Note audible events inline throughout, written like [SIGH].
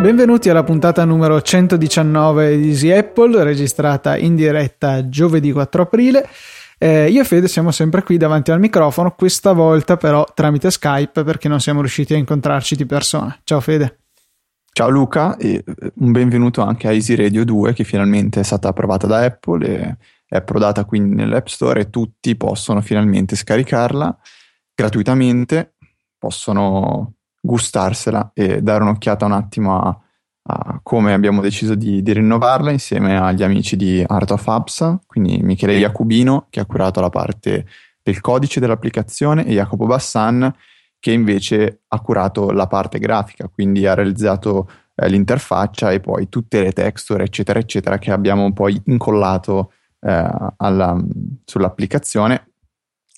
Benvenuti alla puntata numero 119 di Easy Apple, registrata in diretta giovedì 4 aprile. Eh, io e Fede siamo sempre qui davanti al microfono, questa volta però tramite Skype perché non siamo riusciti a incontrarci di persona. Ciao Fede. Ciao Luca e eh, un benvenuto anche a Easy Radio 2 che finalmente è stata approvata da Apple e è approdata quindi nell'App Store e tutti possono finalmente scaricarla gratuitamente, possono gustarsela e dare un'occhiata un attimo a, a come abbiamo deciso di, di, rinnovarla insieme agli amici di Art of Apps, quindi Michele Jacubino che ha curato la parte del codice dell'applicazione e Jacopo Bassan che invece ha curato la parte grafica, quindi ha realizzato eh, l'interfaccia e poi tutte le texture eccetera eccetera che abbiamo poi incollato eh, alla, sull'applicazione.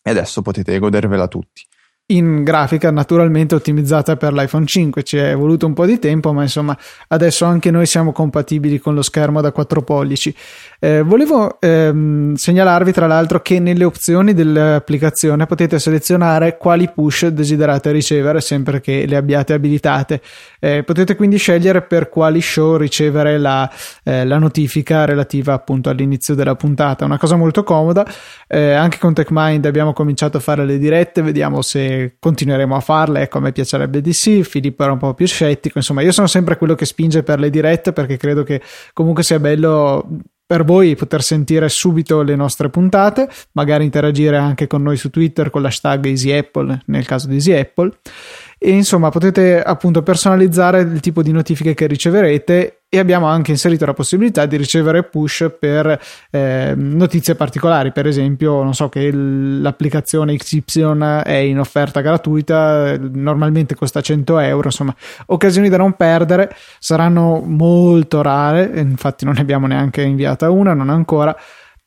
E adesso potete godervela tutti in grafica naturalmente ottimizzata per l'iPhone 5 ci è voluto un po' di tempo ma insomma adesso anche noi siamo compatibili con lo schermo da 4 pollici. Eh, volevo ehm, segnalarvi tra l'altro che nelle opzioni dell'applicazione potete selezionare quali push desiderate ricevere sempre che le abbiate abilitate. Eh, potete quindi scegliere per quali show ricevere la, eh, la, notifica relativa appunto all'inizio della puntata. Una cosa molto comoda eh, anche con TechMind abbiamo cominciato a fare le dirette vediamo se continueremo a farle. Ecco, a me piacerebbe di sì. Filippo era un po' più scettico. Insomma, io sono sempre quello che spinge per le dirette perché credo che comunque sia bello per voi poter sentire subito le nostre puntate, magari interagire anche con noi su Twitter con l'hashtag EasyApple nel caso di EasyApple e insomma potete appunto personalizzare il tipo di notifiche che riceverete e abbiamo anche inserito la possibilità di ricevere push per eh, notizie particolari. Per esempio non so che l'applicazione XY è in offerta gratuita normalmente costa 100 euro insomma occasioni da non perdere saranno molto rare infatti non ne abbiamo neanche inviata una non ancora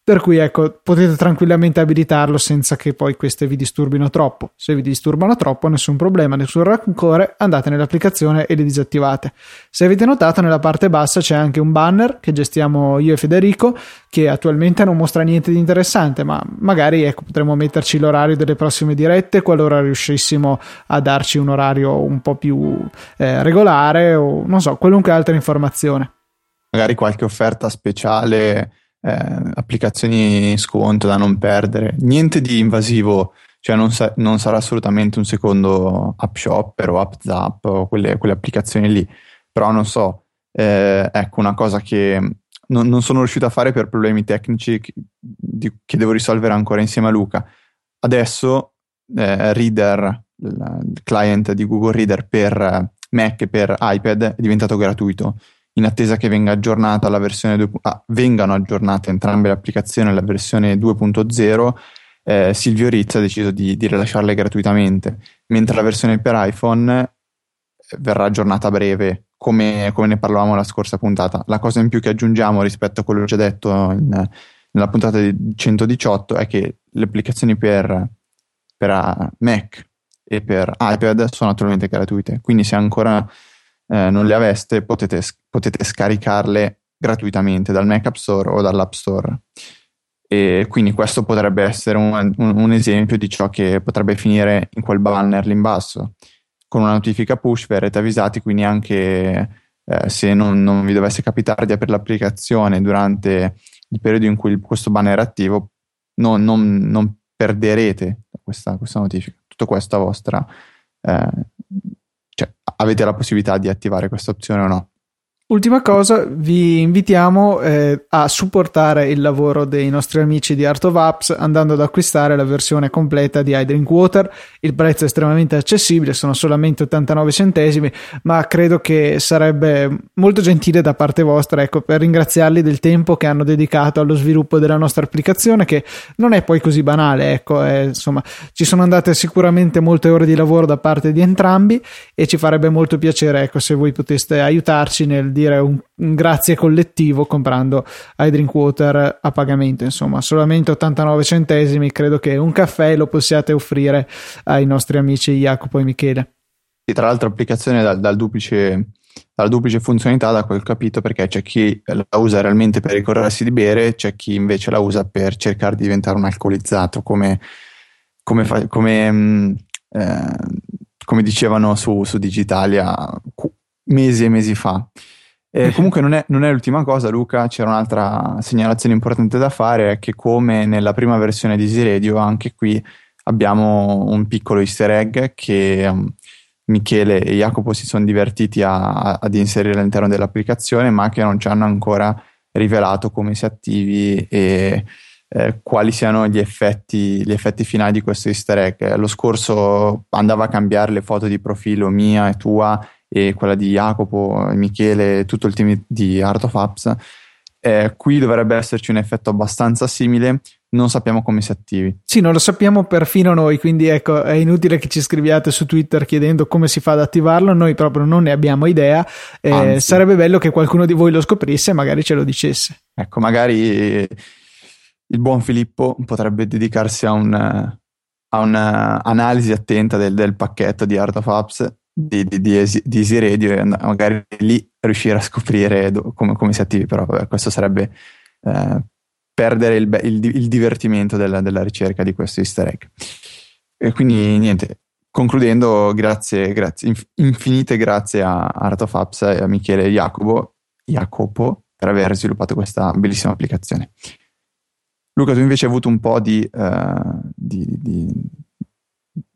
per cui ecco, potete tranquillamente abilitarlo senza che poi queste vi disturbino troppo. Se vi disturbano troppo, nessun problema, nessun rancore, andate nell'applicazione e li disattivate. Se avete notato, nella parte bassa c'è anche un banner che gestiamo io e Federico, che attualmente non mostra niente di interessante, ma magari ecco, potremmo metterci l'orario delle prossime dirette qualora riuscissimo a darci un orario un po' più eh, regolare o non so, qualunque altra informazione. Magari qualche offerta speciale eh, applicazioni sconto da non perdere, niente di invasivo, cioè non, sa- non, sarà assolutamente un secondo app shopper o app zap o quelle, quelle applicazioni lì, però non so, eh, ecco una cosa che non, non, sono riuscito a fare per problemi tecnici che, di, che devo risolvere ancora insieme a Luca. Adesso eh, Reader, il client di Google Reader per Mac e per iPad è diventato gratuito in attesa che venga aggiornata la versione 2, ah, vengano aggiornate entrambe le applicazioni alla versione 2.0, eh, Silvio Rizz ha deciso di, di, rilasciarle gratuitamente, mentre la versione per iPhone eh, verrà aggiornata a breve, come, come, ne parlavamo la scorsa puntata. La cosa in più che aggiungiamo rispetto a quello già detto in, nella puntata di 118 è che le applicazioni per, per ah, Mac e per iPad sono attualmente gratuite, quindi se ancora eh, non le aveste potete, potete scaricarle gratuitamente dal Mac App Store o dall'App Store. E quindi questo potrebbe essere un, un, un, esempio di ciò che potrebbe finire in quel banner lì in basso. Con una notifica push verrete avvisati, quindi anche eh, se non, non, vi dovesse capitare di aprire l'applicazione durante il periodo in cui questo banner è attivo, non, non, non perderete questa, questa, notifica. Tutto questo a vostra eh, avete la possibilità di attivare questa opzione o no. Ultima cosa, vi invitiamo eh, a supportare il lavoro dei nostri amici di Art of Apps andando ad acquistare la versione completa di Water. Il prezzo è estremamente accessibile, sono solamente 89 centesimi, ma credo che sarebbe molto gentile da parte vostra ecco, per ringraziarli del tempo che hanno dedicato allo sviluppo della nostra applicazione, che non è poi così banale. Ecco, è, insomma, ci sono andate sicuramente molte ore di lavoro da parte di entrambi e ci farebbe molto piacere ecco, se voi poteste aiutarci nel dire un, un grazie collettivo comprando iDrink Water a pagamento, insomma, solamente 89 centesimi, credo che un caffè lo possiate offrire ai nostri amici Jacopo e Michele. E tra l'altro applicazione dal, dal duplice la duplice funzionalità da quel capito perché c'è chi la usa realmente per ricorrersi di bere, c'è chi invece la usa per cercare di diventare un alcolizzato, come, come, fa, come, mm, eh, come dicevano su, su, Digitalia mesi e mesi fa. E [LAUGHS] comunque non è, non è, l'ultima cosa, Luca, c'era un'altra segnalazione importante da fare, è che come nella prima versione di Easy Radio, anche qui abbiamo un piccolo easter egg che um, Michele e Jacopo si sono divertiti a, a, ad inserire all'interno dell'applicazione, ma che non ci hanno ancora rivelato come si attivi e eh, quali siano gli effetti, gli effetti, finali di questo easter egg. Lo scorso andava a cambiare le foto di profilo mia e tua e quella di Jacopo, Michele e tutto il team di Art of Apps. Eh, qui dovrebbe esserci un effetto abbastanza simile, non sappiamo come si attivi. Sì, non lo sappiamo perfino noi, quindi ecco, è inutile che ci scriviate su Twitter chiedendo come si fa ad attivarlo, noi proprio non ne abbiamo idea. Eh, sarebbe bello che qualcuno di voi lo scoprisse e magari ce lo dicesse. Ecco, magari il buon Filippo potrebbe dedicarsi a, un, a un'analisi attenta del, del, pacchetto di Art of Apps di, di, di, di Easy Radio e magari lì riuscire a scoprire do, come, come, si attivi, però vabbè, questo sarebbe eh, perdere il, il, il divertimento della, della, ricerca di questo easter egg. E quindi niente, concludendo, grazie, grazie infinite grazie a Art of Apps e a Michele Jacopo, Jacopo per aver sviluppato questa bellissima applicazione. Luca, tu invece hai avuto un po' di, uh, di, di,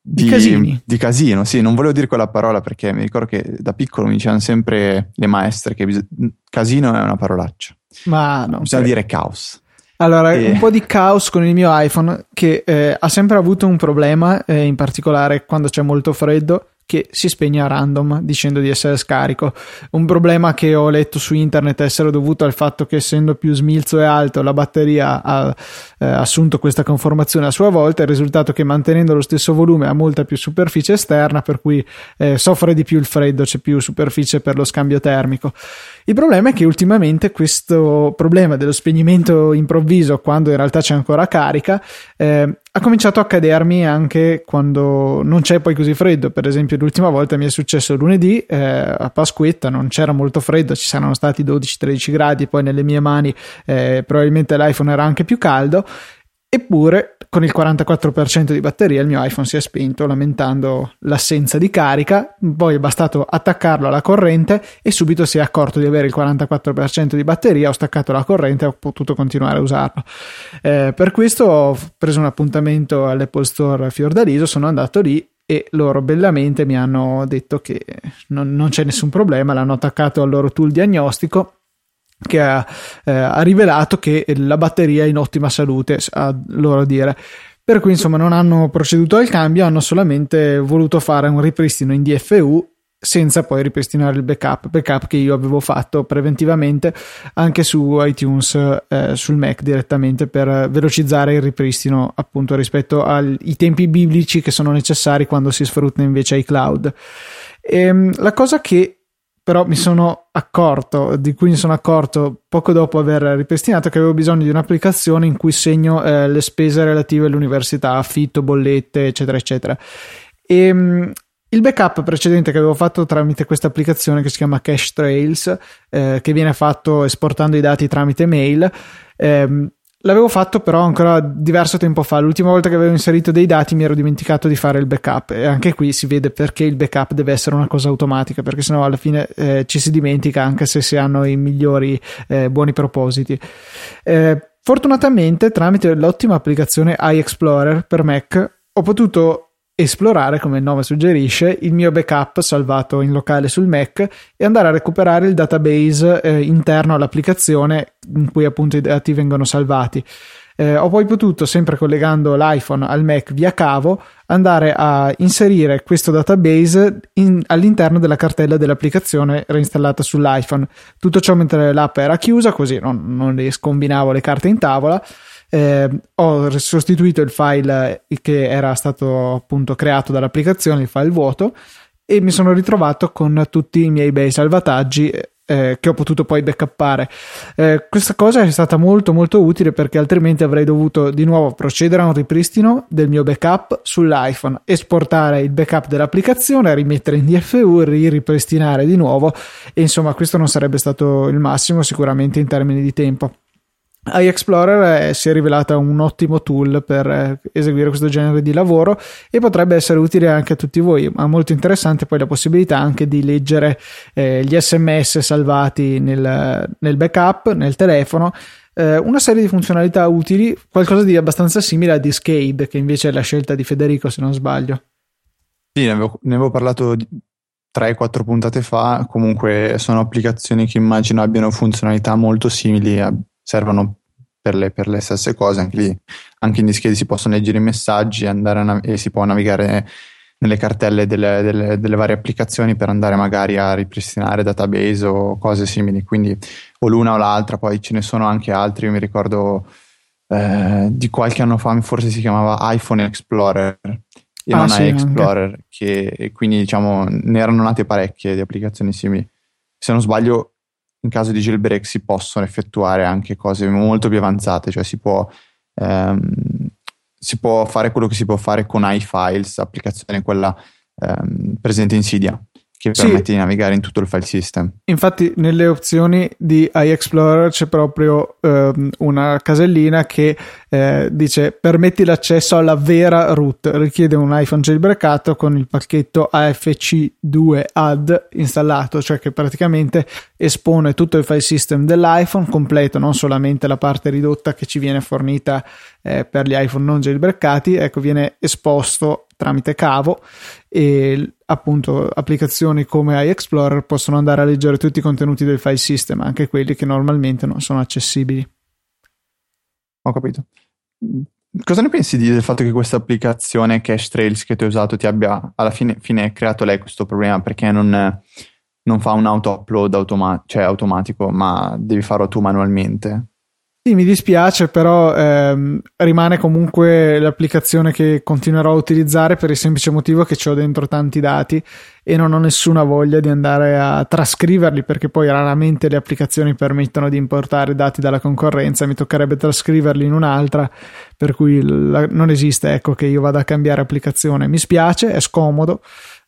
di, di casino, sì, non volevo dire quella parola perché mi ricordo che da piccolo mi dicevano sempre le maestre che bis- casino è una parolaccia. Ma no. Bisogna dire caos. Allora, e... un po' di caos con il mio iPhone che eh, ha sempre avuto un problema, eh, in particolare quando c'è molto freddo, che si spegne a random dicendo di essere scarico. Un problema che ho letto su internet essere dovuto al fatto che essendo più smilzo e alto la batteria ha eh, assunto questa conformazione a sua volta, il risultato che mantenendo lo stesso volume ha molta più superficie esterna per cui eh, soffre di più il freddo, c'è più superficie per lo scambio termico. Il problema è che ultimamente questo problema dello spegnimento improvviso quando in realtà c'è ancora carica eh, ha cominciato a cadermi anche quando non c'è poi così freddo. Per esempio, l'ultima volta mi è successo lunedì eh, a Pasquetta, non c'era molto freddo, ci saranno stati 12-13 gradi, poi nelle mie mani eh, probabilmente l'iPhone era anche più caldo. Eppure, con il 44% di batteria, il mio iPhone si è spento lamentando l'assenza di carica. Poi è bastato attaccarlo alla corrente e subito si è accorto di avere il 44% di batteria. Ho staccato la corrente e ho potuto continuare a usarlo. Eh, per questo ho preso un appuntamento all'Apple Store Fiordaliso, sono andato lì e loro bellamente mi hanno detto che non, non c'è nessun problema. L'hanno attaccato al loro tool diagnostico che ha, eh, ha, rivelato che la batteria è in ottima salute, a loro dire. Per cui insomma non hanno proceduto al cambio, hanno solamente voluto fare un ripristino in DFU senza poi ripristinare il backup, backup che io avevo fatto preventivamente anche su iTunes eh, sul Mac direttamente per velocizzare il ripristino appunto rispetto ai tempi biblici che sono necessari quando si sfrutta invece iCloud. Ehm, la cosa che però mi sono accorto, di cui mi sono accorto poco dopo aver ripristinato, che avevo bisogno di un'applicazione in cui segno eh, le spese relative all'università, affitto, bollette, eccetera, eccetera. E ehm, il backup precedente che avevo fatto tramite questa applicazione che si chiama Cache Trails, eh, che viene fatto esportando i dati tramite mail, ehm, L'avevo fatto però ancora diverso tempo fa. L'ultima volta che avevo inserito dei dati mi ero dimenticato di fare il backup e anche qui si vede perché il backup deve essere una cosa automatica, perché sennò alla fine eh, ci si dimentica anche se si hanno i migliori eh, buoni propositi. Eh, fortunatamente tramite l'ottima applicazione iExplorer per Mac ho potuto esplorare, come il nome suggerisce, il mio backup salvato in locale sul Mac e andare a recuperare il database eh, interno all'applicazione in cui appunto i dati vengono salvati. Eh, ho poi potuto, sempre collegando l'iPhone al Mac via cavo, andare a inserire questo database in, all'interno della cartella dell'applicazione reinstallata sull'iPhone. Tutto ciò mentre l'app era chiusa, così non, non le scombinavo le carte in tavola eh, ho sostituito il file che era stato appunto creato dall'applicazione, il file vuoto, e mi sono ritrovato con tutti i miei bei salvataggi. eh, che ho potuto poi backuppare. Eh, questa cosa è stata molto molto utile perché altrimenti avrei dovuto di nuovo procedere a un ripristino del mio backup sull'iPhone, esportare il backup dell'applicazione, rimettere in DFU, ripristinare di nuovo e insomma questo non sarebbe stato il massimo sicuramente in termini di tempo iExplorer eh, si è rivelata un ottimo tool per eh, eseguire questo genere di lavoro e potrebbe essere utile anche a tutti voi, ma molto interessante poi la possibilità anche di leggere eh, gli sms salvati nel, nel backup, nel telefono, eh, una serie di funzionalità utili, qualcosa di abbastanza simile a Discade, che invece è la scelta di Federico se non sbaglio. Sì, ne avevo, ne avevo parlato 3-4 puntate fa, comunque sono applicazioni che immagino abbiano funzionalità molto simili a servono per le, per le, stesse cose, anche lì, anche in dischede si possono leggere i messaggi nav- e si può navigare nelle cartelle delle, delle, delle, varie applicazioni per andare magari a ripristinare database o cose simili, quindi o l'una o l'altra, poi ce ne sono anche altri, io mi ricordo eh, di qualche anno fa forse si chiamava iPhone Explorer e ah, non sì, Explorer, che quindi diciamo ne erano nate parecchie di applicazioni simili. Se non sbaglio in caso di jailbreak si possono effettuare anche cose molto più avanzate, cioè si può, ehm, si può fare quello che si può fare con iFiles, applicazione quella ehm, presente in Cydia che permette sì. di navigare in tutto il file system. Infatti, nelle opzioni di iExplorer c'è proprio eh, una casellina che eh, dice permetti l'accesso alla vera root. Richiede un iPhone jailbreakato con il pacchetto AFC2 add installato, cioè che praticamente espone tutto il file system dell'iPhone completo, non solamente la parte ridotta che ci viene fornita eh, per gli iPhone non jailbreakati, ecco, viene esposto tramite cavo e appunto applicazioni come iExplorer possono andare a leggere tutti i contenuti del file system, anche quelli che normalmente non sono accessibili. Ho capito. Cosa ne pensi del fatto che questa applicazione Cache Trails che tu hai usato ti abbia alla fine, fine creato lei questo problema perché non, non fa un auto upload automa- cioè automatico, ma devi farlo tu manualmente? Sì, mi dispiace, però ehm, rimane comunque l'applicazione che continuerò a utilizzare per il semplice motivo che ho dentro tanti dati e non ho nessuna voglia di andare a trascriverli perché poi raramente le applicazioni permettono di importare dati dalla concorrenza, mi toccherebbe trascriverli in un'altra, per cui la, non esiste ecco che io vada a cambiare applicazione. Mi spiace, è scomodo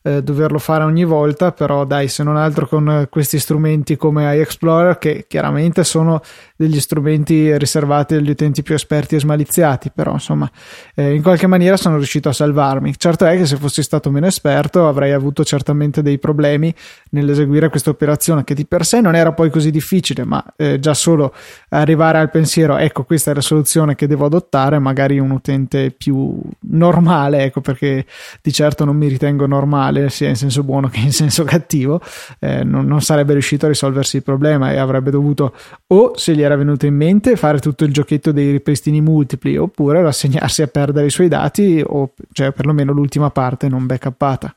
eh, doverlo fare ogni volta, però dai, se non altro con questi strumenti come iExplorer, che chiaramente sono degli strumenti riservati agli utenti più esperti e smaliziati, però insomma, eh, in qualche maniera sono riuscito a salvarmi. Certo è che se fossi stato meno esperto avrei avuto certamente dei problemi nell'eseguire questa operazione, che di per sé non era poi così difficile, ma eh, già solo arrivare al pensiero, ecco, questa è la soluzione che devo adottare, magari un utente più normale, ecco, perché di certo non mi ritengo normale male, sia in senso buono che in senso cattivo, eh, non, non, sarebbe riuscito a risolversi il problema e avrebbe dovuto o se gli era venuto in mente fare tutto il giochetto dei ripristini multipli oppure rassegnarsi a perdere i suoi dati o cioè perlomeno l'ultima parte non backuppata.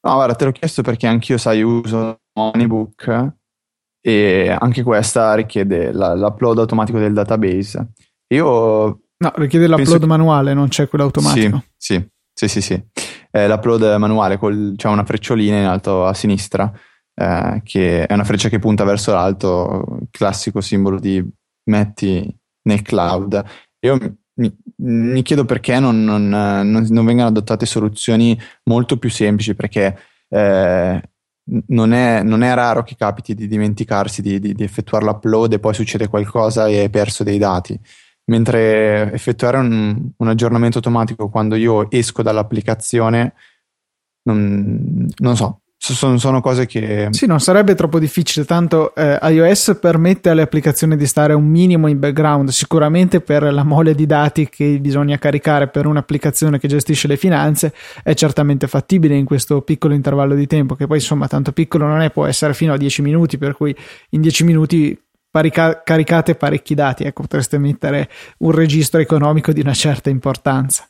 No, guarda, te l'ho chiesto perché anch'io, sai, uso Moneybook e anche questa richiede la, l'upload automatico del database. Io No, richiede l'upload manuale, non c'è quello automatico. Sì, sì, sì, sì, sì eh, l'upload manuale, c'è una frecciolina in alto a sinistra, eh, che è una freccia che punta verso l'alto, classico simbolo di metti nel cloud. Io mi, mi chiedo perché non, non, non, non, vengano adottate soluzioni molto più semplici, perché eh, non, è, non, è, raro che capiti di dimenticarsi di, di, di effettuare l'upload e poi succede qualcosa e hai perso dei dati mentre effettuare un, un, aggiornamento automatico quando io esco dall'applicazione non, non so. Sono, cose che sì non sarebbe troppo difficile tanto eh, iOS permette alle applicazioni di stare un minimo in background sicuramente per la mole di dati che bisogna caricare per un'applicazione che gestisce le finanze è certamente fattibile in questo piccolo intervallo di tempo che poi insomma tanto piccolo non è può essere fino a 10 minuti per cui in 10 minuti parica- caricate parecchi dati, ecco, potreste mettere un registro economico di una certa importanza.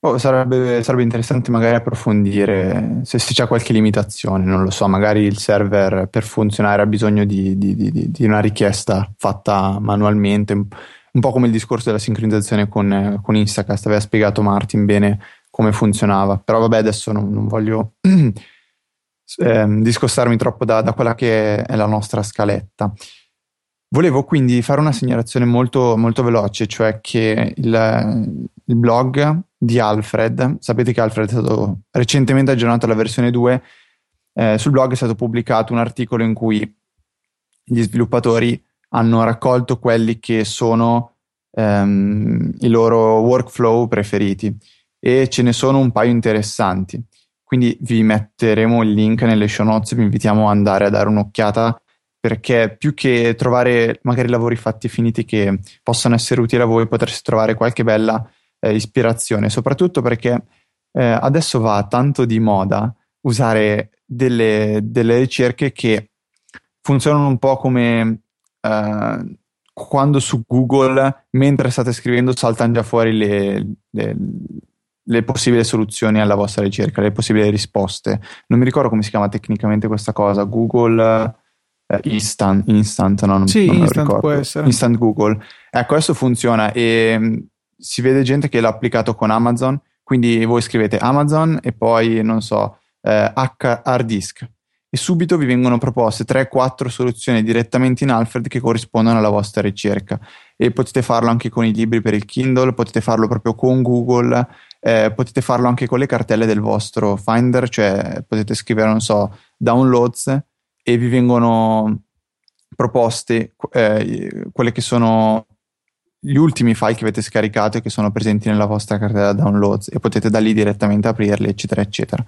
Oh, sarebbe, sarebbe, interessante magari approfondire se, se, c'è qualche limitazione, non lo so, magari il server per funzionare ha bisogno di, di, di, di una richiesta fatta manualmente, un po' come il discorso della sincronizzazione con, con Instacast, aveva spiegato Martin bene come funzionava, però vabbè adesso non, non voglio [CLEARS THROAT] ehm, discostarmi troppo da, da, quella che è la nostra scaletta. Volevo quindi fare una segnalazione molto, molto veloce, cioè che il, il, blog di Alfred, sapete che Alfred è stato recentemente aggiornato alla versione 2, eh, sul blog è stato pubblicato un articolo in cui gli sviluppatori hanno raccolto quelli che sono ehm, i loro workflow preferiti e ce ne sono un paio interessanti. Quindi vi metteremo il link nelle show notes, vi invitiamo ad andare a dare un'occhiata perché più che trovare magari lavori fatti e finiti che possano essere utili a voi, potreste trovare qualche bella eh, ispirazione, soprattutto perché eh, adesso va tanto di moda usare delle, delle, ricerche che funzionano un po' come eh, quando su Google, mentre state scrivendo, saltano già fuori le, le, le, possibili soluzioni alla vostra ricerca, le possibili risposte. Non mi ricordo come si chiama tecnicamente questa cosa, Google eh, Instant, Instant, no, non, sì, non Instant può essere. Instant Google. Ecco, adesso funziona e mh, mm, si vede gente che l'ha applicato con Amazon, quindi voi scrivete Amazon e poi, non so, eh, hard disk e subito vi vengono proposte 3-4 soluzioni direttamente in Alfred che corrispondono alla vostra ricerca e potete farlo anche con i libri per il Kindle, potete farlo proprio con Google, eh, potete farlo anche con le cartelle del vostro Finder, cioè potete scrivere, non so, downloads e vi vengono proposte eh, quelle che sono gli ultimi file che avete scaricato e che sono presenti nella vostra cartella downloads e potete da lì direttamente aprirli, eccetera, eccetera.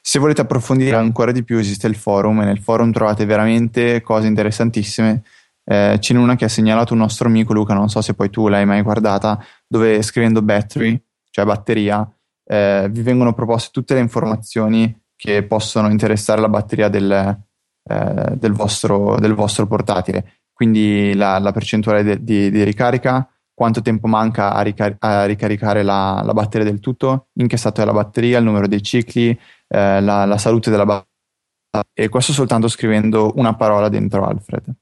Se volete approfondire ancora di più esiste il forum e nel forum trovate veramente cose interessantissime. Eh, ce n'è una che ha segnalato un nostro amico Luca, non so se poi tu l'hai mai guardata, dove scrivendo battery, cioè batteria, eh, vi vengono proposte tutte le informazioni che possono interessare la batteria del, eh, del, vostro, del vostro, portatile. Quindi la, la percentuale de, di, di, ricarica, quanto tempo manca a, ricar- a ricaricare la, la, batteria del tutto, in che stato è la batteria, il numero dei cicli, eh, la, la, salute della batteria. E questo soltanto scrivendo una parola dentro Alfred.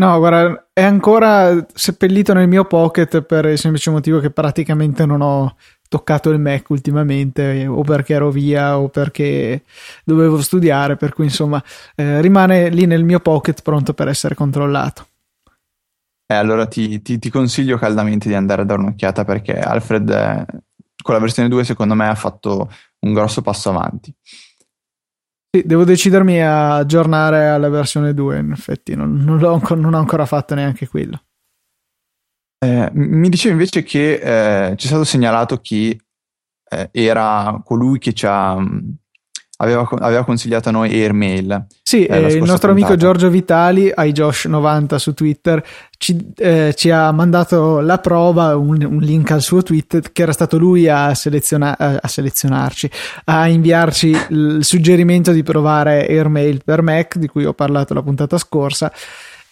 No, guarda, è ancora seppellito nel mio pocket per il semplice motivo che praticamente non ho toccato il Mac ultimamente, o perché ero via o perché dovevo studiare, per cui insomma eh, rimane lì nel mio pocket pronto per essere controllato. Eh, allora ti, ti, ti, consiglio caldamente di andare a dare un'occhiata perché Alfred eh, con la versione 2 secondo me ha fatto un grosso passo avanti. Sì, devo decidermi a aggiornare alla versione 2, in effetti non, non, ho, non ho ancora fatto neanche quello. Eh, mi dicevi invece che eh, ci è stato segnalato chi eh, era colui che ci ha, aveva, aveva, consigliato a noi Airmail. Sì, eh, il nostro puntata. amico Giorgio Vitali, iJosh90 su Twitter, ci, eh, ci, ha mandato la prova, un, un, link al suo tweet, che era stato lui a, seleziona- a selezionarci, a inviarci il suggerimento di provare Airmail per Mac, di cui ho parlato la puntata scorsa,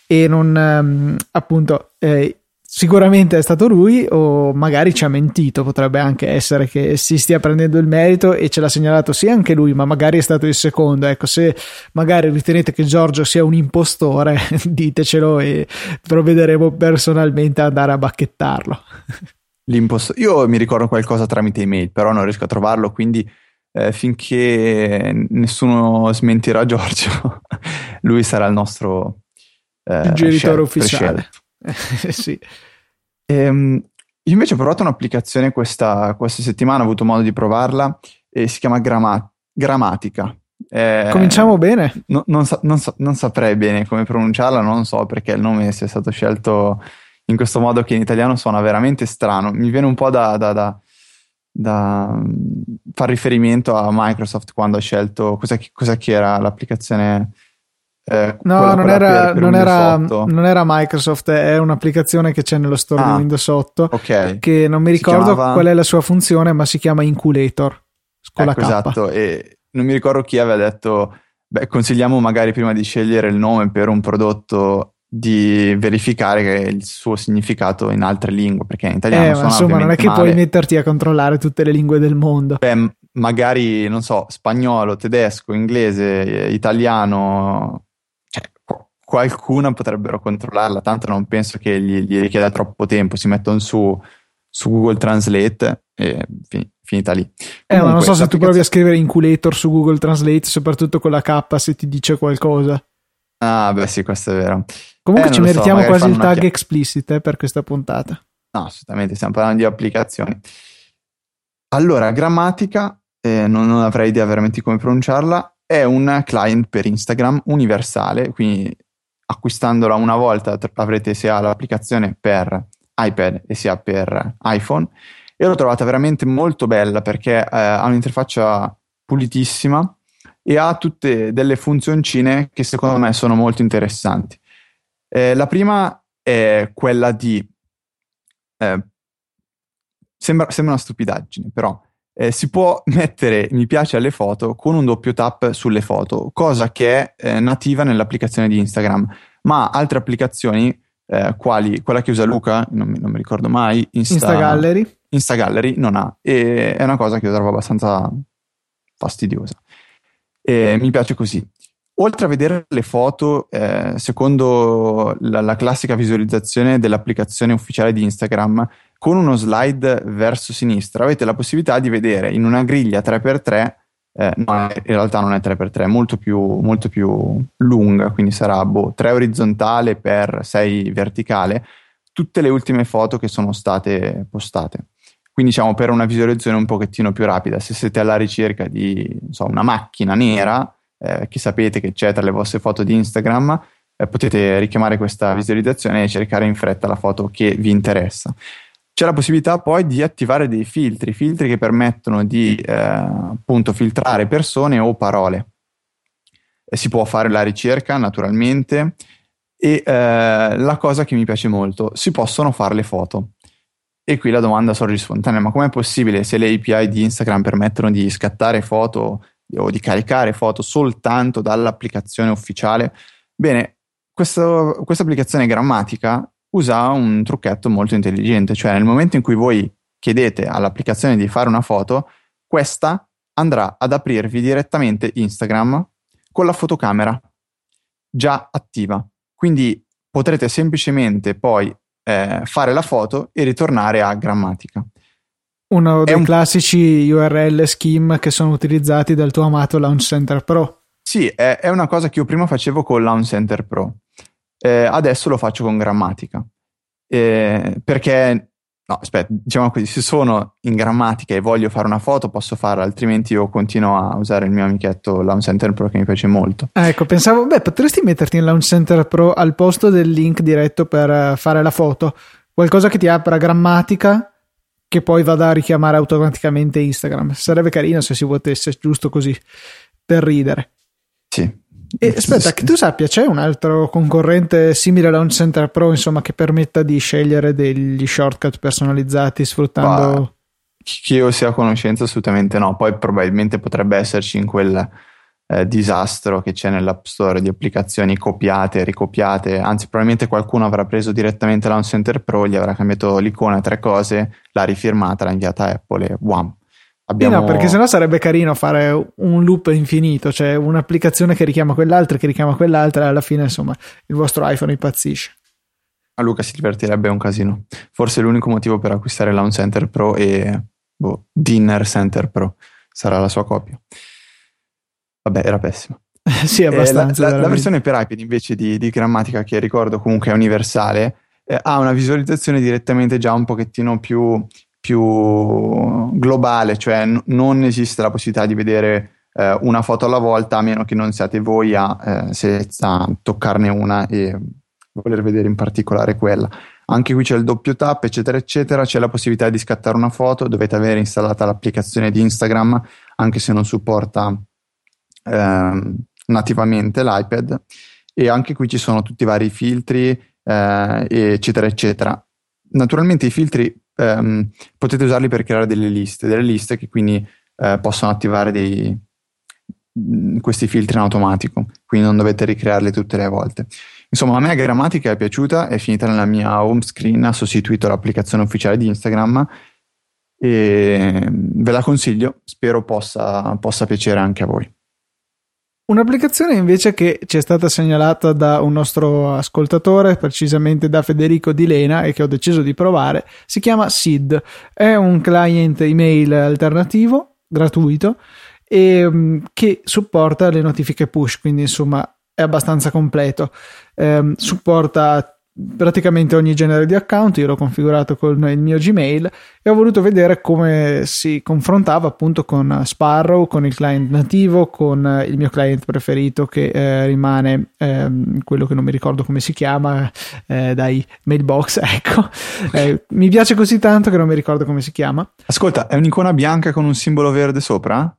e non um, appunto... Eh, Sicuramente è stato lui o magari ci ha mentito, potrebbe anche essere che si stia prendendo il merito e ce l'ha segnalato sì anche lui, ma magari è stato il secondo. Ecco, se magari ritenete che Giorgio sia un impostore, [LAUGHS] ditecelo e provvederemo personalmente ad andare a bacchettarlo. L'imposto- Io mi ricordo qualcosa tramite email, però non riesco a trovarlo, quindi eh, finché nessuno smentirà Giorgio, [LAUGHS] lui sarà il nostro eh, il genitore ufficiale. [LAUGHS] sì. Ehm, io invece ho provato un'applicazione questa, questa, settimana, ho avuto modo di provarla, e si chiama Grama- Grammatica. Eh, Cominciamo bene. No, non, sa- non, sa- non, saprei bene come pronunciarla, non so perché il nome sia stato scelto in questo modo che in italiano suona veramente strano. Mi viene un po' da, da, da, da mm, far riferimento a Microsoft quando ha scelto cos'è, cos'è che era l'applicazione eh, no, non, era, non, era, non, era, Microsoft, è un'applicazione che c'è nello store ah, di Windows 8. Okay. Che non mi ricordo chiamava... qual è la sua funzione, ma si chiama Inculator. Ecco, esatto, e non mi ricordo chi aveva detto, beh, consigliamo magari prima di scegliere il nome per un prodotto di verificare il suo significato in altre lingue, perché in italiano eh, insomma non è che male. puoi metterti a controllare tutte le lingue del mondo. Beh, magari, non so, spagnolo, tedesco, inglese, italiano, qualcuna potrebbero controllarla, tanto non penso che gli, gli richieda troppo tempo, si mettono su, su Google Translate e fin- finita lì. Eh, ma non so se tu provi a scrivere Inculator su Google Translate, soprattutto con la K, se ti dice qualcosa. Ah, beh, sì, questo è vero. Comunque eh, ci meritiamo so, quasi il tag explicit eh, per questa puntata. No, assolutamente, stiamo parlando di applicazioni. Allora, grammatica, eh, non, non, avrei idea veramente come pronunciarla, è un client per Instagram universale, quindi acquistandola una volta avrete sia l'applicazione per iPad e sia per iPhone e l'ho trovata veramente molto bella perché eh, ha un'interfaccia pulitissima e ha tutte delle funzioncine che secondo me sono molto interessanti. Eh, la prima è quella di... Eh, sembra, sembra, una stupidaggine, però eh, si può [LAUGHS] mettere mi piace alle foto con un doppio tap sulle foto, cosa che è eh, nativa nell'applicazione di Instagram, ma altre applicazioni, eh, quali quella che usa Luca, non mi, non mi ricordo mai, Insta, Insta Gallery. Insta Gallery non ha, e è una cosa che io trovo abbastanza fastidiosa. E mi piace così. Oltre a vedere le foto, eh, secondo la, la, classica visualizzazione dell'applicazione ufficiale di Instagram, con uno slide verso sinistra avete la possibilità di vedere in una griglia 3x3, eh, no, in realtà non è 3x3, è molto più, molto più lunga, quindi sarà boh, 3 orizzontale per 6 verticale, tutte le ultime foto che sono state postate. Quindi diciamo per una visualizzazione un pochettino più rapida, se siete alla ricerca di so, una macchina nera, eh, che sapete che c'è tra le vostre foto di Instagram, eh, potete richiamare questa visualizzazione e cercare in fretta la foto che vi interessa. C'è la possibilità poi di attivare dei filtri, filtri che permettono di eh, appunto filtrare persone o parole. E si può fare la ricerca naturalmente e eh, la cosa che mi piace molto, si possono fare le foto. E qui la domanda sorge spontanea, ma com'è possibile se le API di Instagram permettono di scattare foto o di caricare foto soltanto dall'applicazione ufficiale? Bene, questo, questa applicazione grammatica usa un trucchetto molto intelligente, cioè nel momento in cui voi chiedete all'applicazione di fare una foto, questa andrà ad aprirvi direttamente Instagram con la fotocamera già attiva. Quindi potrete semplicemente poi eh, fare la foto e ritornare a grammatica. Uno dei un... classici URL scheme che sono utilizzati dal tuo amato Launch Center Pro. Sì, è, è una cosa che io prima facevo con Launch Center Pro, eh, adesso lo faccio con grammatica. Eh, perché No, aspetta, diciamo così, se sono in grammatica e voglio fare una foto posso farla, altrimenti io continuo a usare il mio amichetto Launch Center Pro che mi piace molto. Ah, ecco, pensavo, beh, potresti metterti in Launch Center Pro al posto del link diretto per fare la foto, qualcosa che ti apra grammatica che poi vada a richiamare automaticamente Instagram. Sarebbe carino se si potesse, giusto così, per ridere. Sì, e aspetta, che tu sappia, c'è un altro concorrente simile a Launch Center Pro, insomma, che permetta di scegliere degli shortcut personalizzati sfruttando. Ma, che io sia a conoscenza, assolutamente no. Poi probabilmente potrebbe esserci in quel eh, disastro che c'è nell'App Store di applicazioni copiate, ricopiate. Anzi, probabilmente qualcuno avrà preso direttamente Launch Center Pro, gli avrà cambiato l'icona, tre cose, l'ha rifirmata, l'ha inviata a Apple e wham Abbiamo... no, perché sennò sarebbe carino fare un loop infinito, cioè un'applicazione che richiama quell'altra, che richiama quell'altra, e alla fine, insomma, il vostro iPhone impazzisce. A Luca si divertirebbe un casino. Forse l'unico motivo per acquistare Launch Center Pro e boh, Dinner Center Pro sarà la sua copia. Vabbè, era pessima. [LAUGHS] sì, abbastanza. La, la, la, versione per iPad invece di, di, grammatica, che ricordo comunque è universale, eh, ha una visualizzazione direttamente già un pochettino più più globale, cioè n- non esiste la possibilità di vedere eh, una foto alla volta a meno che non siate voi a, eh, a toccarne una e voler vedere in particolare quella. Anche qui c'è il doppio tap, eccetera, eccetera. C'è la possibilità di scattare una foto. Dovete avere installata l'applicazione di Instagram, anche se non supporta eh, nativamente l'iPad. E anche qui ci sono tutti i vari filtri, eh, eccetera, eccetera. Naturalmente i filtri ehm, potete usarli per creare delle liste, delle liste che quindi eh, possono attivare dei, questi filtri in automatico, quindi non dovete ricrearli tutte le volte. Insomma, a me Grammatica è piaciuta, è finita nella mia home screen, ha sostituito l'applicazione ufficiale di Instagram e ve la consiglio, spero possa, possa piacere anche a voi. Un'applicazione invece che ci è stata segnalata da un nostro ascoltatore, precisamente da Federico Di Lena, e che ho deciso di provare, si chiama SID. È un client email alternativo, gratuito, e mm, che supporta le notifiche push, quindi insomma è abbastanza completo. Eh, supporta praticamente ogni genere di account, io l'ho configurato con il mio Gmail e ho voluto vedere come si confrontava appunto con Sparrow, con il client nativo, con il mio client preferito che eh, rimane eh, quello che non mi ricordo come si chiama, eh, dai Mailbox, [LAUGHS] ecco. Eh, mi piace così tanto che non mi ricordo come si chiama. Ascolta, è un'icona bianca con un simbolo verde sopra?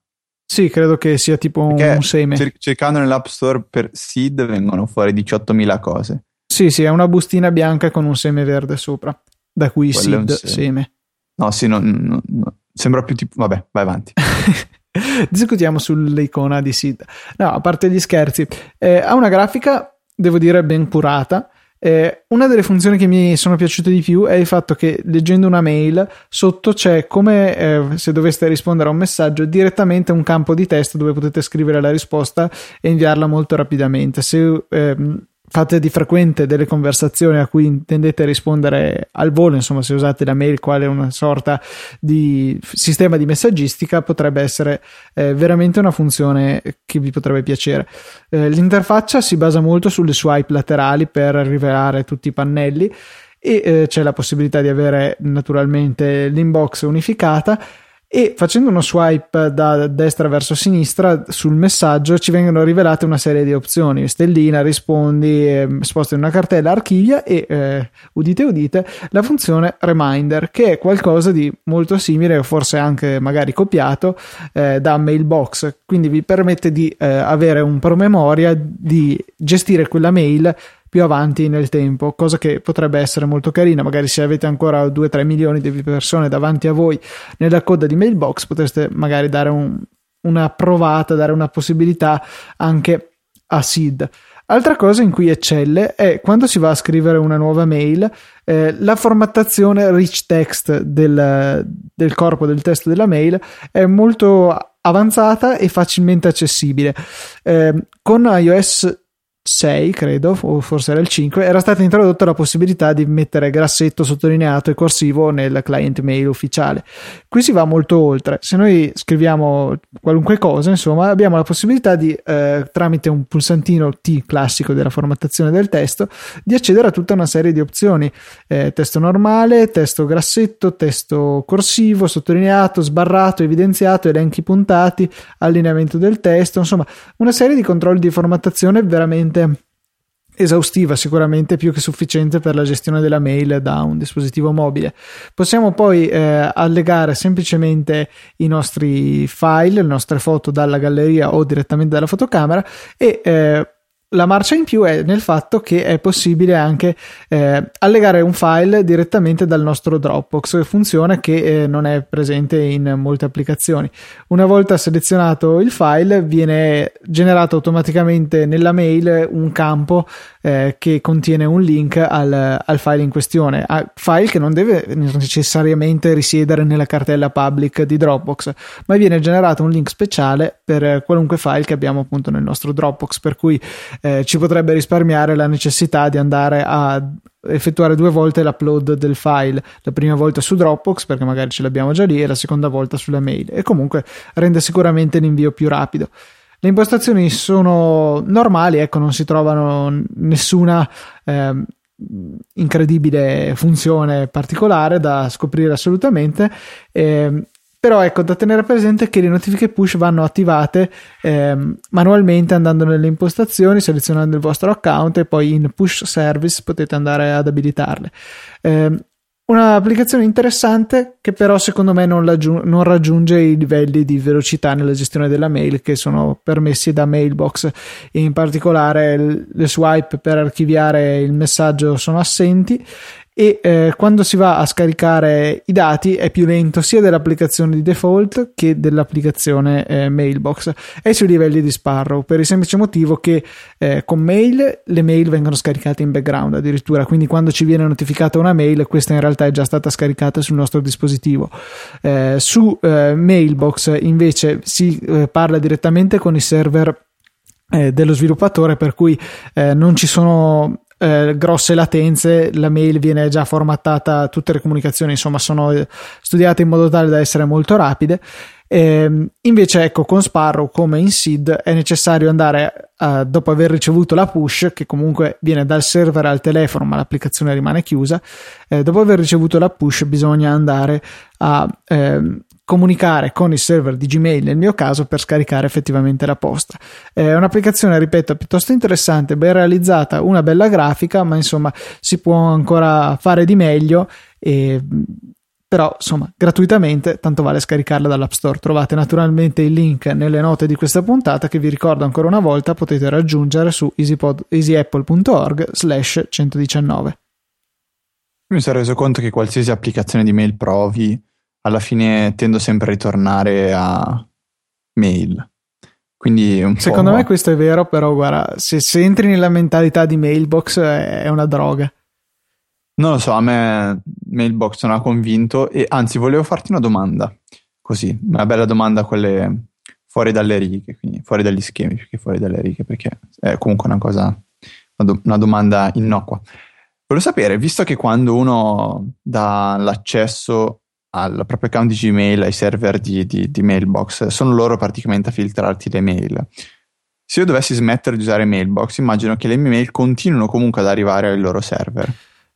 Sì, credo che sia tipo Perché un seme. cercando nell'App Store per seed vengono fuori 18.000 cose. Sì, sì, è una bustina bianca con un seme verde sopra, da cui Quello seed, seme. seme. No, sì, no, no, no, sembra più tipo... Vabbè, vai avanti. [LAUGHS] Discutiamo sull'icona di seed. No, a parte gli scherzi, eh, ha una grafica, devo dire, ben curata. Eh, una delle funzioni che mi sono piaciute di più è il fatto che leggendo una mail sotto c'è come eh, se doveste rispondere a un messaggio direttamente un campo di testo dove potete scrivere la risposta e inviarla molto rapidamente. Se ehm, fate di frequente delle conversazioni a cui intendete rispondere al volo, insomma, se usate la mail quale una sorta di sistema di messaggistica, potrebbe essere eh, veramente una funzione che vi potrebbe piacere. Eh, l'interfaccia si basa molto sulle swipe laterali per rivelare tutti i pannelli e eh, c'è la possibilità di avere naturalmente l'inbox unificata e facendo uno swipe da destra verso sinistra sul messaggio ci vengono rivelate una serie di opzioni. Stellina, rispondi, eh, sposta in una cartella, archivia e eh, udite udite la funzione reminder che è qualcosa di molto simile o forse anche magari copiato eh, da mailbox. Quindi vi permette di eh, avere un promemoria di gestire quella mail più avanti nel tempo, cosa che potrebbe essere molto carina. Magari se avete ancora 2-3 milioni di persone davanti a voi nella coda di Mailbox, potreste magari dare un, una provata, dare una possibilità anche a Sid. Altra cosa in cui eccelle è quando si va a scrivere una nuova mail, eh, la formattazione rich text del, del, corpo del testo della mail è molto avanzata e facilmente accessibile. Eh, con iOS 6, credo, o forse era il 5, era stata introdotta la possibilità di mettere grassetto sottolineato e corsivo nel client mail ufficiale. Qui si va molto oltre. Se noi scriviamo qualunque cosa, insomma, abbiamo la possibilità di, eh, tramite un pulsantino T classico della formattazione del testo, di accedere a tutta una serie di opzioni. Eh, testo normale, testo grassetto, testo corsivo, sottolineato, sbarrato, evidenziato, elenchi puntati, allineamento del testo, insomma, una serie di controlli di formattazione veramente esaustiva, sicuramente più che sufficiente per la gestione della mail da un dispositivo mobile. Possiamo poi eh, allegare semplicemente i nostri file, le nostre foto dalla galleria o direttamente dalla fotocamera e eh, la marcia in più è nel fatto che è possibile anche eh, allegare un file direttamente dal nostro Dropbox, funzione che eh, non è presente in molte applicazioni. Una volta selezionato il file, viene generato automaticamente nella mail un campo eh, che contiene un link al, al file in questione, file che non deve necessariamente risiedere nella cartella public di Dropbox, ma viene generato un link speciale per qualunque file che abbiamo appunto nel nostro Dropbox, per cui eh, ci potrebbe risparmiare la necessità di andare a effettuare due volte l'upload del file, la prima volta su Dropbox perché magari ce l'abbiamo già lì e la seconda volta sulla mail e comunque rende sicuramente l'invio più rapido. Le impostazioni sono normali, ecco, non si trovano nessuna eh, incredibile funzione particolare da scoprire assolutamente. Eh, però ecco da tenere presente che le notifiche push vanno attivate eh, manualmente andando nelle impostazioni, selezionando il vostro account e poi in push service potete andare ad abilitarle. Eh, Un'applicazione interessante che però secondo me non, non, raggiunge i livelli di velocità nella gestione della mail che sono permessi da Mailbox. In particolare le swipe per archiviare il messaggio sono assenti e eh, quando si va a scaricare i dati è più lento sia dell'applicazione di default che dell'applicazione eh, Mailbox. E sui livelli di Sparrow per il semplice motivo che eh, con mail le mail vengono scaricate in background addirittura quindi quando ci viene notificata una mail questa in realtà è già stata scaricata sul nostro dispositivo. Eh, su eh, Mailbox invece si eh, parla direttamente con i server dello sviluppatore, per cui eh, non ci sono eh, grosse latenze, la mail viene già formattata, tutte le comunicazioni insomma sono eh, studiate in modo tale da essere molto rapide. Eh, invece, ecco, con Sparrow come in SID è necessario andare uh, dopo aver ricevuto la push, che comunque viene dal server al telefono, ma l'applicazione rimane chiusa. Eh, dopo aver ricevuto la push, bisogna andare a eh, comunicare con il server di Gmail nel mio caso per scaricare effettivamente la posta. È un'applicazione, ripeto, piuttosto interessante, ben realizzata, una bella grafica, ma insomma si può ancora fare di meglio e però insomma gratuitamente tanto vale scaricarla dall'app store trovate naturalmente il link nelle note di questa puntata che vi ricordo ancora una volta potete raggiungere su easyapple.org slash 119 mi sono reso conto che qualsiasi applicazione di mail provi alla fine tendo sempre a ritornare a mail. Quindi Secondo me questo è vero, però guarda, se, se, entri nella mentalità di Mailbox è una droga. Non lo so, a me Mailbox non ha convinto e anzi volevo farti una domanda, così, una bella domanda, quelle fuori dalle righe, quindi fuori dagli schemi più che fuori dalle righe, perché è comunque una cosa, una domanda innocua. Volevo sapere, visto che quando uno dà l'accesso al proprio account di Gmail, ai server di, di, di, Mailbox, sono loro praticamente a filtrarti le mail. Se io dovessi smettere di usare Mailbox, immagino che le mie mail continuino comunque ad arrivare ai loro server.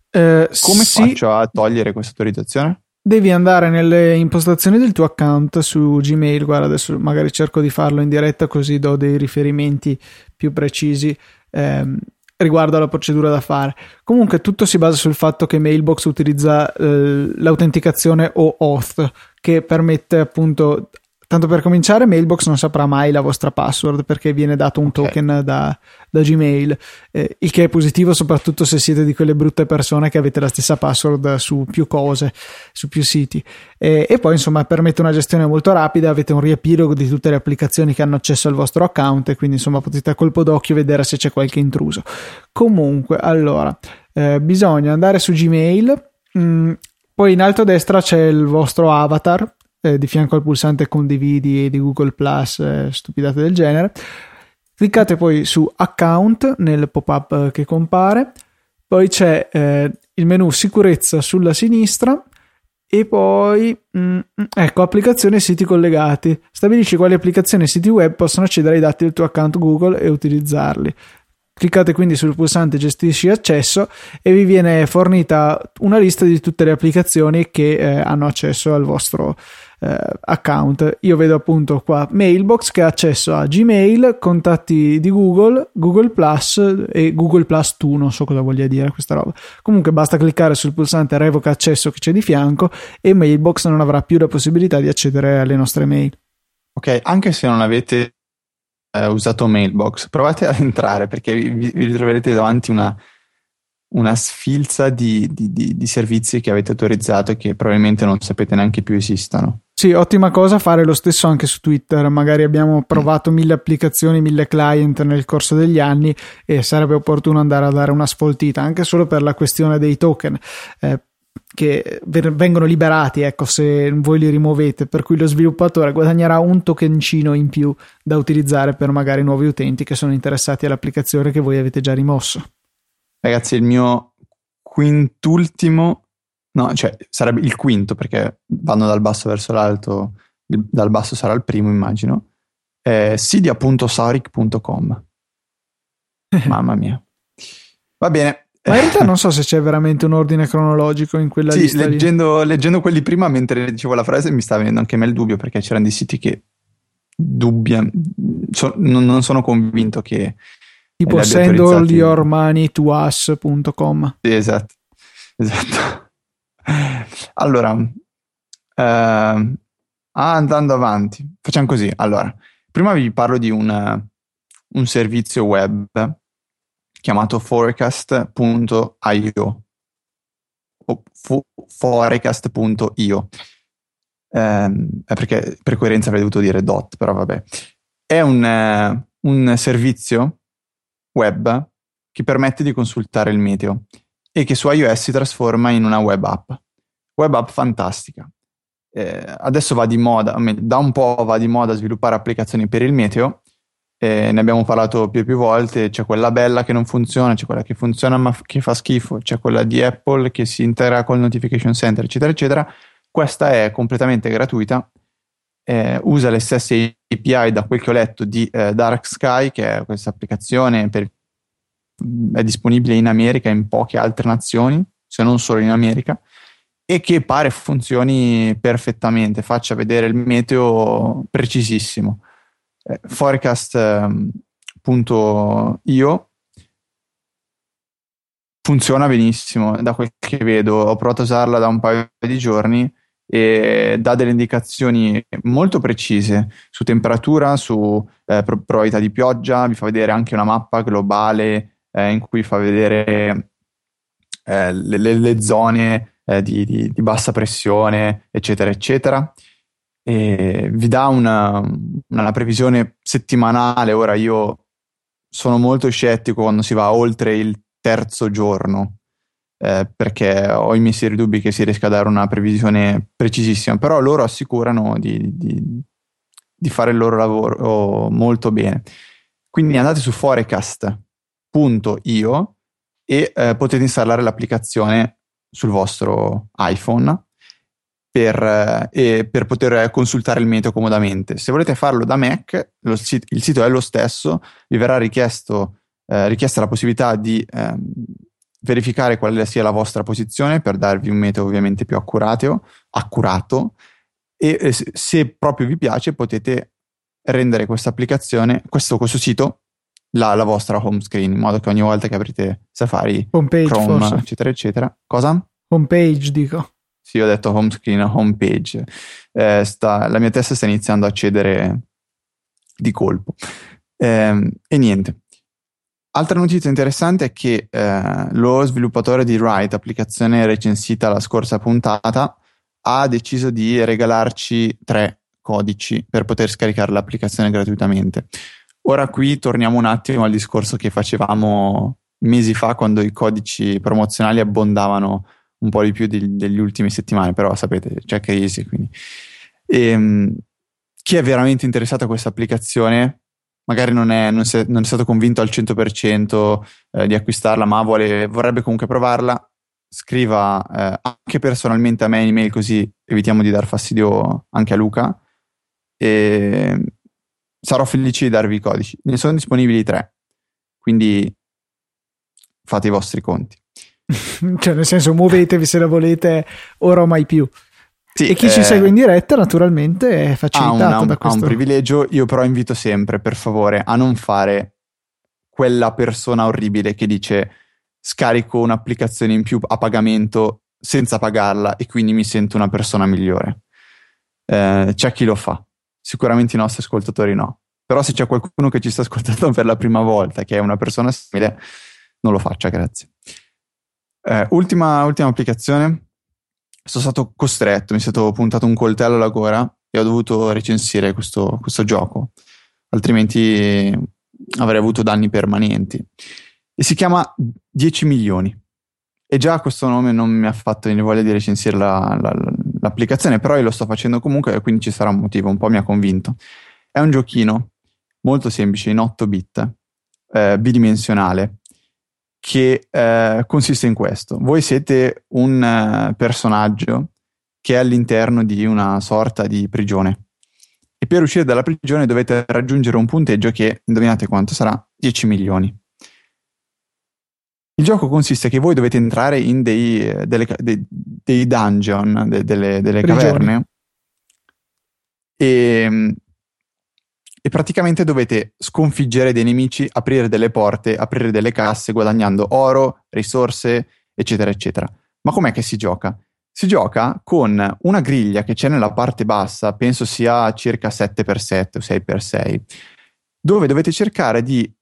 Eh, Come sì. faccio a togliere questa autorizzazione? Devi andare nelle impostazioni del tuo account su Gmail. Guarda, adesso magari cerco di farlo in diretta così do dei riferimenti più precisi. Eh, riguardo alla procedura da fare. Comunque tutto si basa sul fatto che Mailbox utilizza eh, l'autenticazione o auth che permette appunto Tanto per cominciare, Mailbox non saprà mai la vostra password perché viene dato un okay. token da, da Gmail, eh, il che è positivo soprattutto se siete di quelle brutte persone che avete la stessa password su più cose, su più siti. Eh, e poi, insomma, permette una gestione molto rapida, avete un riepilogo di tutte le applicazioni che hanno accesso al vostro account e quindi, insomma, potete a colpo d'occhio vedere se c'è qualche intruso. Comunque, allora, eh, bisogna andare su Gmail. Mh, mm, poi in alto a destra c'è il vostro avatar eh, di fianco al pulsante condividi di Google Plus, eh, stupidate del genere. Cliccate poi su account nel pop-up che compare, poi c'è eh, il menu sicurezza sulla sinistra e poi mm, ecco applicazioni e siti collegati. Stabilisci quali applicazioni e siti web possono accedere ai dati del tuo account Google e utilizzarli. Cliccate quindi sul pulsante gestisci accesso e vi viene fornita una lista di tutte le applicazioni che eh, hanno accesso al vostro eh, account. Io vedo appunto qua Mailbox che ha accesso a Gmail, contatti di Google, Google Plus e Google Plus 2, non so cosa voglia dire questa roba. Comunque basta cliccare sul pulsante revoca accesso che c'è di fianco e Mailbox non avrà più la possibilità di accedere alle nostre mail. Ok, anche se non avete eh, usato Mailbox, provate ad entrare perché vi, vi ritroverete davanti una, una sfilza di, di, di, di, servizi che avete autorizzato e che probabilmente non sapete neanche più esistano. Sì, ottima cosa fare lo stesso anche su Twitter. Magari abbiamo provato mille applicazioni, mille client nel corso degli anni e sarebbe opportuno andare a dare una sfoltita anche solo per la questione dei token. Eh, che vengono liberati ecco se voi li rimuovete per cui lo sviluppatore guadagnerà un tokencino in più da utilizzare per magari nuovi utenti che sono interessati all'applicazione che voi avete già rimosso ragazzi il mio quintultimo no cioè sarebbe il quinto perché vanno dal basso verso l'alto il, dal basso sarà il primo immagino è sidia.sauric.com [LAUGHS] mamma mia va bene ma in realtà non so se c'è veramente un ordine cronologico in quella sì, lista. Leggendo, leggendo, quelli prima, mentre dicevo la frase, mi sta venendo anche me il dubbio perché c'erano dei siti che dubbia, so, non, non, sono convinto che. Tipo send all your money to us.com. Sì, esatto. esatto. Allora, eh, andando avanti, facciamo così. Allora, prima vi parlo di un, un servizio web chiamato forecast.io o forecast.io eh, perché per coerenza avrei dovuto dire dot però vabbè. È un, eh, un servizio web che permette di consultare il meteo e che su iOS si trasforma in una web app web app fantastica eh, adesso va di moda da un po' va di moda sviluppare applicazioni per il meteo eh, ne abbiamo parlato più e più volte, c'è quella bella che non funziona, c'è quella che funziona ma che fa schifo, c'è quella di Apple che si integra col Notification Center, eccetera, eccetera. Questa è completamente gratuita, eh, usa le stesse API da quel che ho letto di eh, Dark Sky, che è questa applicazione per, è disponibile in America e in poche altre nazioni, se non solo in America, e che pare funzioni perfettamente, faccia vedere il meteo precisissimo eh, forecast.io funziona benissimo da quel che vedo. Ho provato a usarla da un paio di giorni e dà delle indicazioni molto precise su temperatura, su eh, probabilità di pioggia, vi fa vedere anche una mappa globale eh, in cui fa vedere eh, le, le, zone eh, di, di, di, bassa pressione, eccetera, eccetera e vi dà una, una previsione settimanale. Ora io sono molto scettico quando si va oltre il terzo giorno. Eh, perché ho i miei seri dubbi che si riesca a dare una previsione precisissima, però loro assicurano di, di, di fare il loro lavoro molto bene. Quindi andate su forecast.io e eh, potete installare l'applicazione sul vostro iPhone per, eh, per, poter consultare il meteo comodamente. Se volete farlo da Mac, sit- il sito è lo stesso, vi verrà richiesto, eh, richiesta la possibilità di eh, verificare quale sia la vostra posizione per darvi un meteo ovviamente più accurato, accurato e se proprio vi piace potete rendere questa applicazione, questo, questo sito, la, la, vostra home screen, in modo che ogni volta che aprite Safari, Homepage, Chrome, forse. eccetera, eccetera. Cosa? Homepage, dico. Sì, ho detto home screen, home page. Eh, sta, la mia testa sta iniziando a cedere di colpo. Eh, e niente. Altra notizia interessante è che eh, lo sviluppatore di Write, applicazione recensita la scorsa puntata, ha deciso di regalarci tre codici per poter scaricare l'applicazione gratuitamente. Ora qui torniamo un attimo al discorso che facevamo mesi fa quando i codici promozionali abbondavano un po' di più di, degli ultimi settimane, però sapete, c'è crisi. Quindi. E, ehm, chi è veramente interessato a questa applicazione, magari non è, non, è, non è, stato convinto al 100% eh, di acquistarla, ma vuole, vorrebbe comunque provarla, scriva eh, anche personalmente a me in email così evitiamo di dar fastidio anche a Luca e sarò felice di darvi i codici. Ne sono disponibili tre, quindi fate i vostri conti. [LAUGHS] cioè, nel senso, muovetevi se la volete ora o mai più. Sì, e chi eh, ci segue in diretta, naturalmente, è facilitato ha, una, da questo. Ha un privilegio. Io, però, invito sempre, per favore, a non fare quella persona orribile che dice scarico un'applicazione in più a pagamento senza pagarla e quindi mi sento una persona migliore. Eh, c'è chi lo fa, sicuramente i nostri ascoltatori no. Però se c'è qualcuno che ci sta ascoltando per la prima volta, che è una persona simile, non lo faccia, grazie. Eh, ultima, ultima applicazione. Sono stato costretto, mi è stato puntato un coltello alla gola e ho dovuto recensire questo, questo gioco, altrimenti avrei avuto danni permanenti. E si chiama 10 milioni. E già questo nome non mi ha fatto voglia di recensire la, la, l'applicazione, però io lo sto facendo comunque e quindi ci sarà un motivo, un po' mi ha convinto. È un giochino molto semplice, in 8 bit, eh, bidimensionale, che eh, consiste in questo. Voi siete un uh, personaggio che è all'interno di una sorta di prigione e per uscire dalla prigione dovete raggiungere un punteggio che, indovinate quanto sarà, 10 milioni. Il gioco consiste che voi dovete entrare in dei, eh, delle, dei, dei dungeon, de, delle, delle caverne e e praticamente dovete sconfiggere dei nemici, aprire delle porte, aprire delle casse guadagnando oro, risorse, eccetera, eccetera. Ma com'è che si gioca? Si gioca con una griglia che c'è nella parte bassa, penso sia circa 7x7 o 6x6, dove dovete cercare di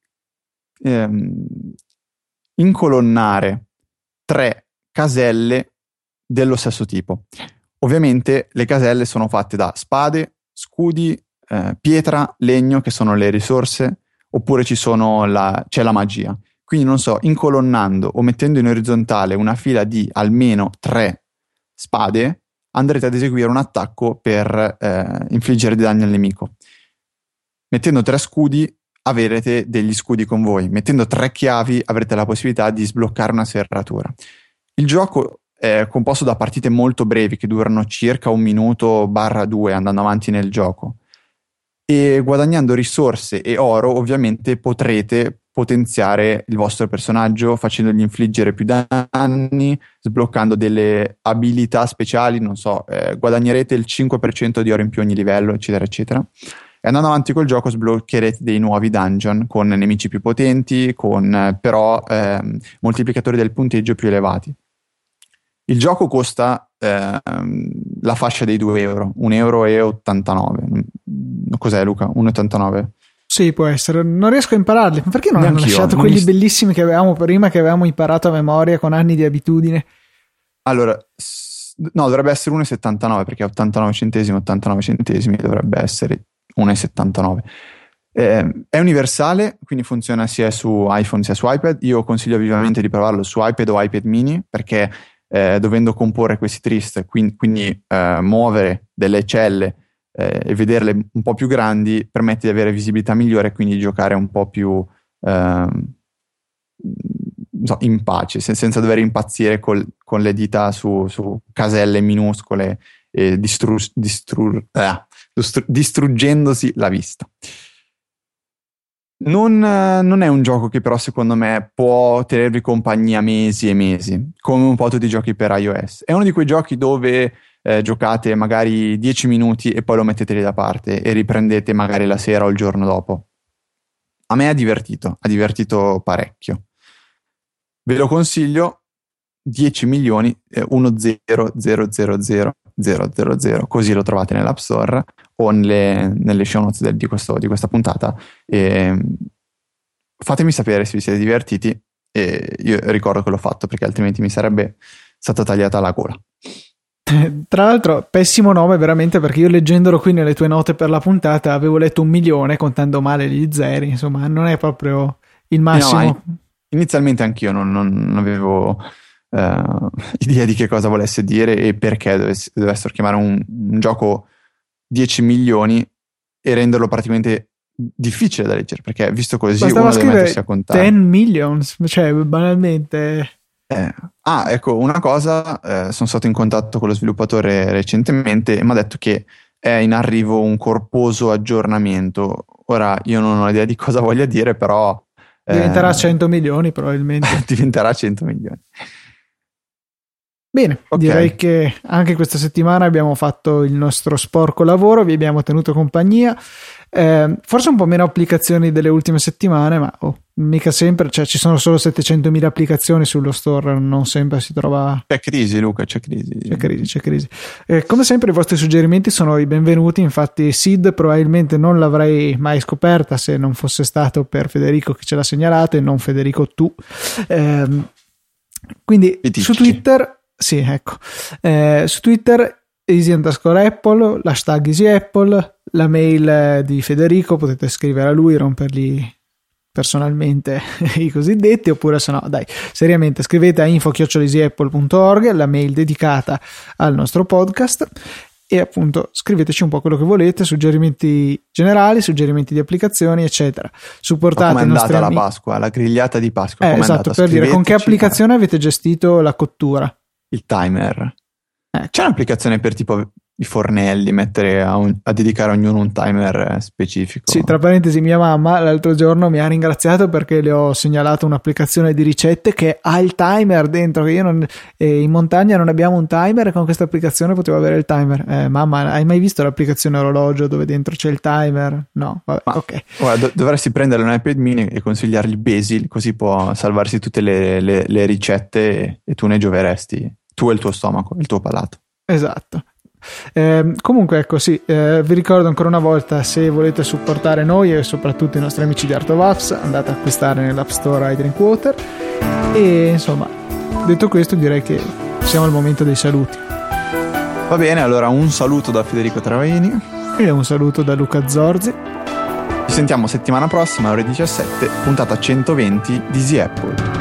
ehm, incolonnare tre caselle dello stesso tipo. Ovviamente le caselle sono fatte da spade, scudi, eh, pietra, legno, che sono le risorse, oppure la, c'è la magia. Quindi, non so, incolonnando o mettendo in orizzontale una fila di almeno tre spade, andrete ad eseguire un attacco per eh, infliggere danni al nemico. Mettendo tre scudi avrete degli scudi con voi. Mettendo tre chiavi avrete la possibilità di sbloccare una serratura. Il gioco è composto da partite molto brevi che durano circa un minuto barra due andando avanti nel gioco. E guadagnando risorse e oro ovviamente potrete potenziare il vostro personaggio facendogli infliggere più danni, sbloccando delle abilità speciali, non so, eh, guadagnerete il 5% di oro in più ogni livello, eccetera, eccetera. E andando avanti col gioco sbloccherete dei nuovi dungeon con nemici più potenti, con eh, però eh, moltiplicatori del punteggio più elevati. Il gioco costa eh, la fascia dei 2 euro, 1,89 euro. Cos'è Luca? 1,89? Sì, può essere. Non riesco a impararli. Perché non hanno lasciato quelli mi... bellissimi che avevamo prima, che avevamo imparato a memoria con anni di abitudine? Allora, no, dovrebbe essere 1,79 perché 89 centesimi, 89 centesimi dovrebbe essere 1,79. Eh, è universale, quindi funziona sia su iPhone sia su iPad. Io consiglio vivamente di provarlo su iPad o iPad mini perché eh, dovendo comporre questi trist, quindi, quindi eh, muovere delle celle eh, e vederle un po' più grandi, permette di avere visibilità migliore e quindi giocare un po' più ehm, so, in pace, se, senza dover impazzire col, con le dita su, su caselle minuscole e distru, distru, eh, distru, distruggendosi la vista. Non, non, è un gioco che però secondo me può tenervi compagnia mesi e mesi, come un po' tutti i giochi per iOS. È uno di quei giochi dove eh, giocate magari 10 minuti e poi lo mettete lì da parte e riprendete magari la sera o il giorno dopo. A me ha divertito, ha divertito parecchio. Ve lo consiglio 10 milioni eh, 1000000, così lo trovate nell'App Store o nelle, nelle show notes del, di, questo, di, questa puntata. E fatemi sapere se vi siete divertiti. E io ricordo che l'ho fatto perché altrimenti mi sarebbe stata tagliata la gola. [LAUGHS] Tra l'altro, pessimo nome veramente perché io leggendolo qui nelle tue note per la puntata avevo letto un milione contando male gli zeri, insomma, non è proprio il massimo. No, inizialmente anch'io non, non avevo uh, [LAUGHS] idea di che cosa volesse dire e perché dovesse, dovessero chiamare un, un gioco 10 milioni e renderlo praticamente difficile da leggere perché visto così Bastava uno deve mettersi a contare 10 millions cioè banalmente eh, ah, ecco, una cosa, eh, sono stato in contatto con lo sviluppatore recentemente e mi ha detto che è in arrivo un corposo aggiornamento. Ora io non ho idea di cosa voglia dire, però... Eh, diventerà 100 milioni probabilmente. [LAUGHS] diventerà 100 milioni. Bene, okay. direi che anche questa settimana abbiamo fatto il nostro sporco lavoro, vi abbiamo tenuto compagnia. Eh, forse un po' meno applicazioni delle ultime settimane, ma oh, mica sempre, cioè ci sono solo 700.000 applicazioni sullo store, non sempre si trova... C'è crisi Luca, c'è crisi. C'è crisi, c'è crisi. Eh, come sempre i vostri suggerimenti sono i benvenuti, infatti Sid probabilmente non l'avrei mai scoperta se non fosse stato per Federico che ce l'ha segnalato e non Federico tu. Eh, quindi su Twitter... Sì, ecco. Eh, su Twitter easy underscore apple, l'hashtag easy apple, la mail di Federico, potete scrivere a lui, rompergli personalmente [LAUGHS] i cosiddetti oppure se no dai seriamente scrivete a info-easyapple.org la mail dedicata al nostro podcast e appunto scriveteci un po' quello che volete suggerimenti generali suggerimenti di applicazioni eccetera. Supportate come è andata la Pasqua la grigliata di Pasqua? Eh, esatto per dire con che applicazione avete gestito la cottura il timer eh, c'è un'applicazione per tipo i fornelli, mettere a, un, a, dedicare a ognuno un timer eh, specifico. Sì, tra parentesi, mia mamma l'altro giorno mi ha ringraziato perché le ho segnalato un'applicazione di ricette che ha il timer dentro. Che io non, eh, in montagna non abbiamo un timer e con questa applicazione potevo avere il timer. Eh, mamma, hai mai visto l'applicazione orologio dove dentro c'è il timer? No, vabbè, Ma, ok. Guarda, do- dovresti prendere un iPad mini e consigliargli Basil, così può salvarsi tutte le, le, le ricette e, e tu ne gioveresti. Tu e il tuo stomaco, il tuo palato. Esatto. Eh, comunque ecco sì, eh, vi ricordo ancora una volta se volete supportare noi e soprattutto i nostri amici di Art of Apps andate a acquistare nell'App Store Water e insomma detto questo direi che siamo al momento dei saluti. Va bene, allora un saluto da Federico Travaini e un saluto da Luca Zorzi. Ci sentiamo settimana prossima ore 17, puntata 120 di Easy Apple.